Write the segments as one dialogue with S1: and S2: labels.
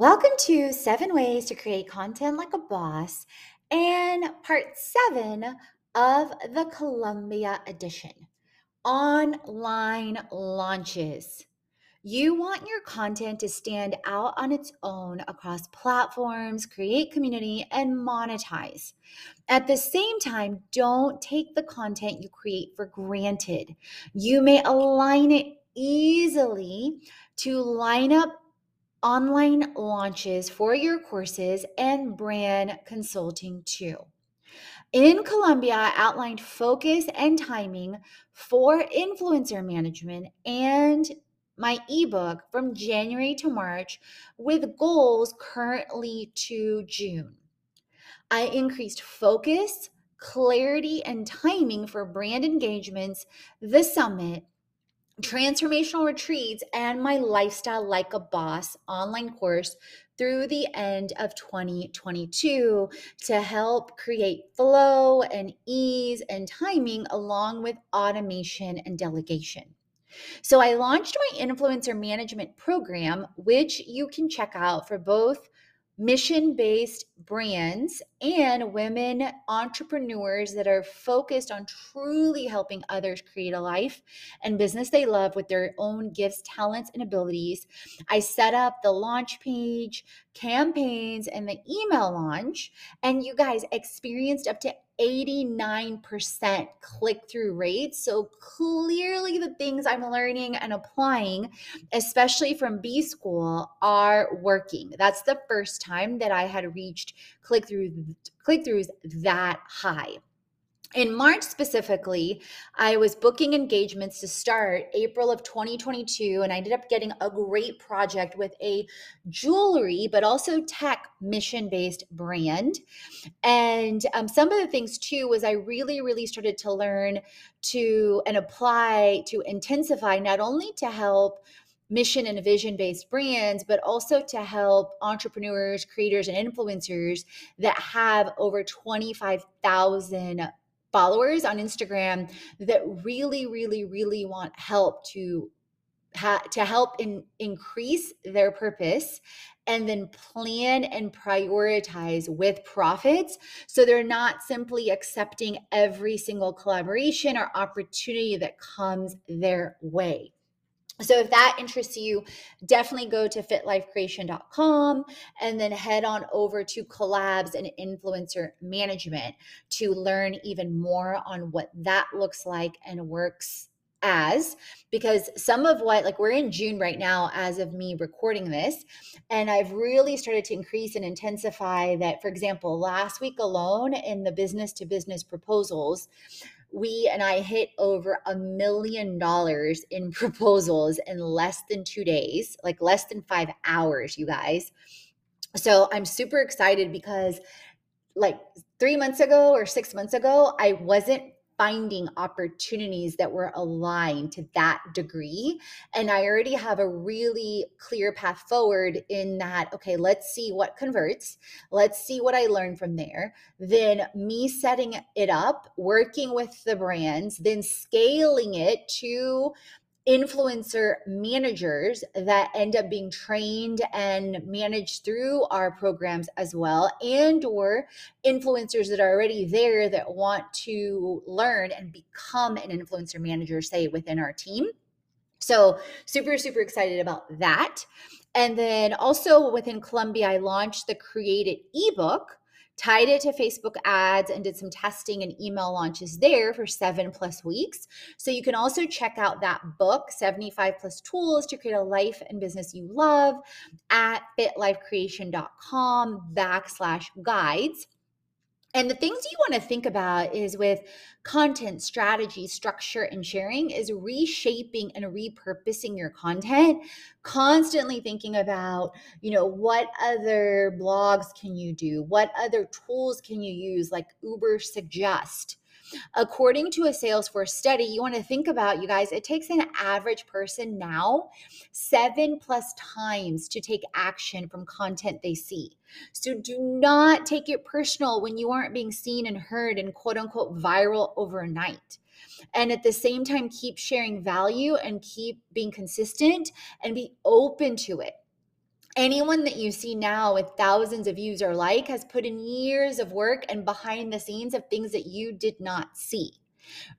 S1: Welcome to Seven Ways to Create Content Like a Boss and part seven of the Colombia edition online launches. You want your content to stand out on its own across platforms, create community, and monetize. At the same time, don't take the content you create for granted. You may align it easily to line up online launches for your courses and brand consulting too. In Colombia, I outlined focus and timing for influencer management and my ebook from January to March with goals currently to June. I increased focus, clarity, and timing for brand engagements, the summit, transformational retreats and my lifestyle like a boss online course through the end of 2022 to help create flow and ease and timing along with automation and delegation. So I launched my influencer management program which you can check out for both mission based brands and women entrepreneurs that are focused on truly helping others create a life and business they love with their own gifts, talents, and abilities. I set up the launch page, campaigns, and the email launch, and you guys experienced up to 89% click through rate. So clearly, the things I'm learning and applying, especially from B School, are working. That's the first time that I had reached click through click throughs that high in March specifically, I was booking engagements to start April of 2022, and I ended up getting a great project with a jewelry, but also tech mission based brand. And um, some of the things too was I really, really started to learn to and apply to intensify not only to help mission and vision based brands, but also to help entrepreneurs, creators, and influencers that have over 25,000 followers on Instagram that really, really, really want help to ha- to help in increase their purpose and then plan and prioritize with profits. So they're not simply accepting every single collaboration or opportunity that comes their way so if that interests you, definitely go to fitlifecreation.com and then head on over to collabs and influencer management to learn even more on what that looks like and works as. Because some of what like we're in June right now as of me recording this and I've really started to increase and intensify that for example last week alone in the business to business proposals we and I hit over a million dollars in proposals in less than two days, like less than five hours, you guys. So I'm super excited because, like, three months ago or six months ago, I wasn't finding opportunities that were aligned to that degree. And I already have a really clear path forward in that, okay, let's see what converts. Let's see what I learn from there. Then me setting it up, working with the brands, then scaling it to influencer managers that end up being trained and managed through our programs as well and or influencers that are already there that want to learn and become an influencer manager say within our team So, super, super excited about that. And then also within Colombia, I launched the Create It ebook, tied it to Facebook ads, and did some testing and email launches there for seven plus weeks. So you can also check out that book, 75 plus tools to create a life and business you love, at fitlifecreation.com backslash guides. And the things you want to think about is with content strategy, structure, and sharing is reshaping and repurposing your content, constantly thinking about, you know, what other blogs can you do? What other tools can you use, like Ubersuggest? According to a Salesforce study, you want to think about, you guys, it takes an average person now seven plus times to take action from content they see. So do not take it personal when you aren't being seen and heard and quote unquote viral overnight. And at the same time, keep sharing value and keep being consistent and be open to it anyone that you see now with thousands of views or like has put in years of work and behind the scenes of things that you did not see.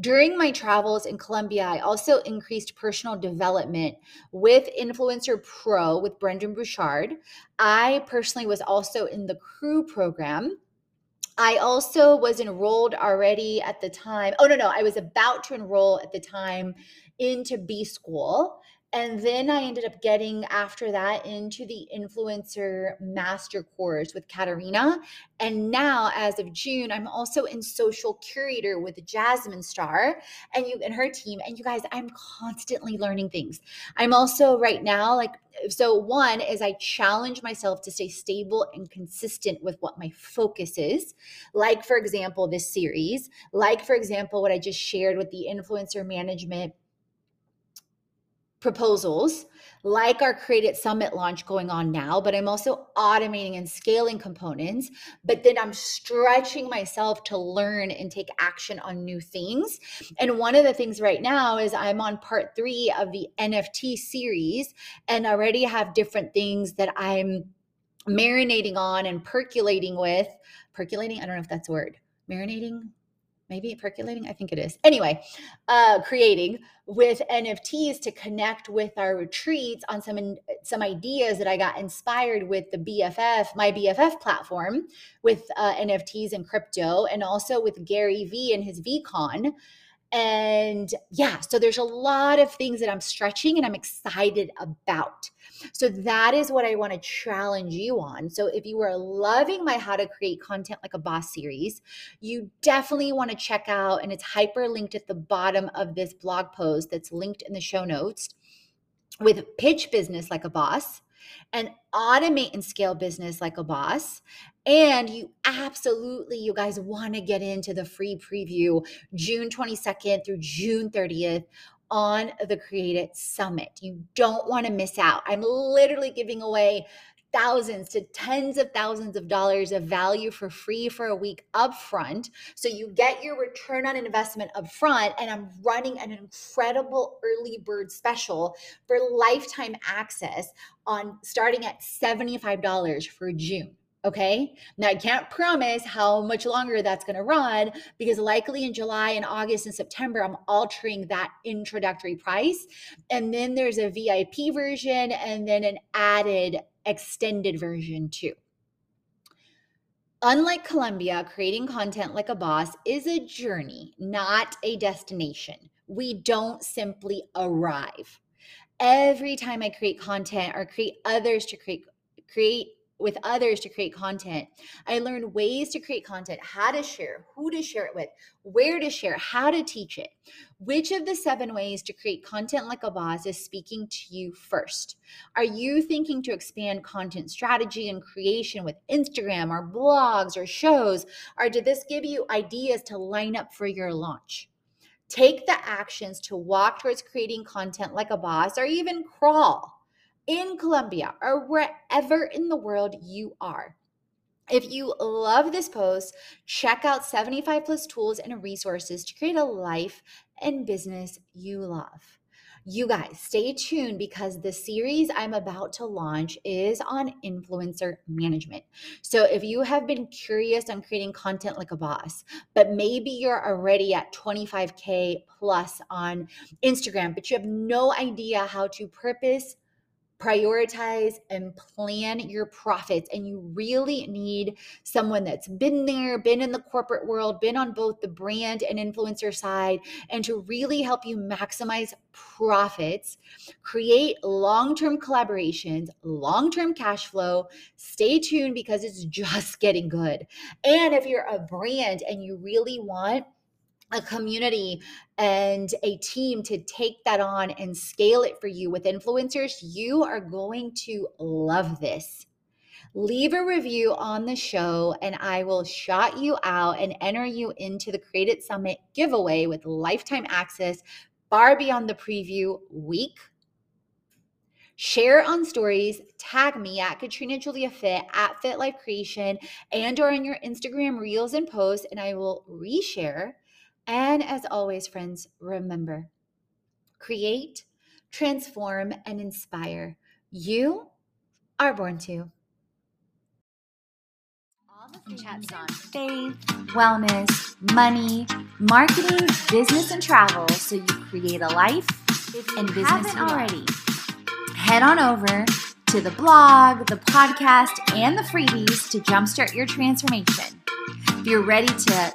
S1: During my travels in Colombia, I also increased personal development with Influencer Pro with Brendon Burchard. I personally was also in the crew program. I also was enrolled already at the time. Oh, no, no. I was about to enroll at the time into B school. And then I ended up getting after that into the influencer master course with Katarina. And now, as of June, I'm also in social curator with Jasmine Star and you and her team. And you guys, I'm constantly learning things. I'm also right now, like, so one is I challenge myself to stay stable and consistent with what my focus is. Like, for example, this series, like, for example, what I just shared with the influencer management proposals like our Create It Summit launch going on now, but I'm also automating and scaling components. But then I'm stretching myself to learn and take action on new things. And one of the things right now is I'm on part three of the NFT series and already have different things that I'm marinating on and percolating with. Percolating, I don't know if that's a word. Marinating, maybe percolating? I think it is. Anyway uh creating with nfts to connect with our retreats on some some ideas that i got inspired with the bff my bff platform with uh, nfts and crypto and also with gary vee and his VeeCon and yeah, so there's a lot of things that I'm stretching and I'm excited about. So that is what I want to challenge you on. So if you are loving my How to Create Content Like a Boss series, you definitely want to check out, and it's hyperlinked at the bottom of this blog post that's linked in the show notes with Pitch Business Like a Boss and automate and scale business like a boss. And you absolutely, you guys want to get into the free preview June 22nd through June 30th on the Create It Summit. You don't want to miss out. I'm literally giving away thousands to tens of thousands of dollars of value for free for a week upfront. So you get your return on investment upfront. And I'm running an incredible early bird special for lifetime access on starting at $75 for June. Okay. Now I can't promise how much longer that's going to run because likely in July and August and September, I'm altering that introductory price. And then there's a VIP version and then an added extended version too. Unlike Colombia, creating content like a boss is a journey, not a destination. We don't simply arrive. Every time I create content or create others to create create with others to create content. I learned ways to create content, how to share, who to share it with, where to share, how to teach it. Which of the seven ways to create content like a boss is speaking to you first? Are you thinking to expand content strategy and creation with Instagram or blogs or shows? Or did this give you ideas to line up for your launch? Take the actions to walk towards creating content like a boss or even crawl in Colombia or wherever in the world you are. If you love this post, check out 75 plus tools and resources to create a life and business you love. You guys, stay tuned because the series I'm about to launch is on influencer management. So, if you have been curious on creating content like a boss, but maybe you're already at 25K plus on Instagram, but you have no idea how to purpose prioritize and plan your profits. And you really need someone that's been there, been in the corporate world, been on both the brand and influencer side, and to really help you maximize profits, create long term collaborations, long term cash flow. Stay tuned because it's just getting good. And if you're a brand and you really want, a community and a team to take that on and scale it for you with influencers, you are going to love this. Leave a review on the show, and I will shout you out and enter you into the Create It Summit giveaway with lifetime access far beyond the preview week. Share on stories, tag me at Katrina Julia Fit at Fit Life Creation and or on your Instagram reels and posts, and I will reshare and as always, friends, remember create, transform, and inspire. You are born to. All the chats on faith, wellness, money, marketing, business, and travel so you create a life and business you already. Head on over to the blog, the podcast, and the freebies to jumpstart your transformation. If you're ready to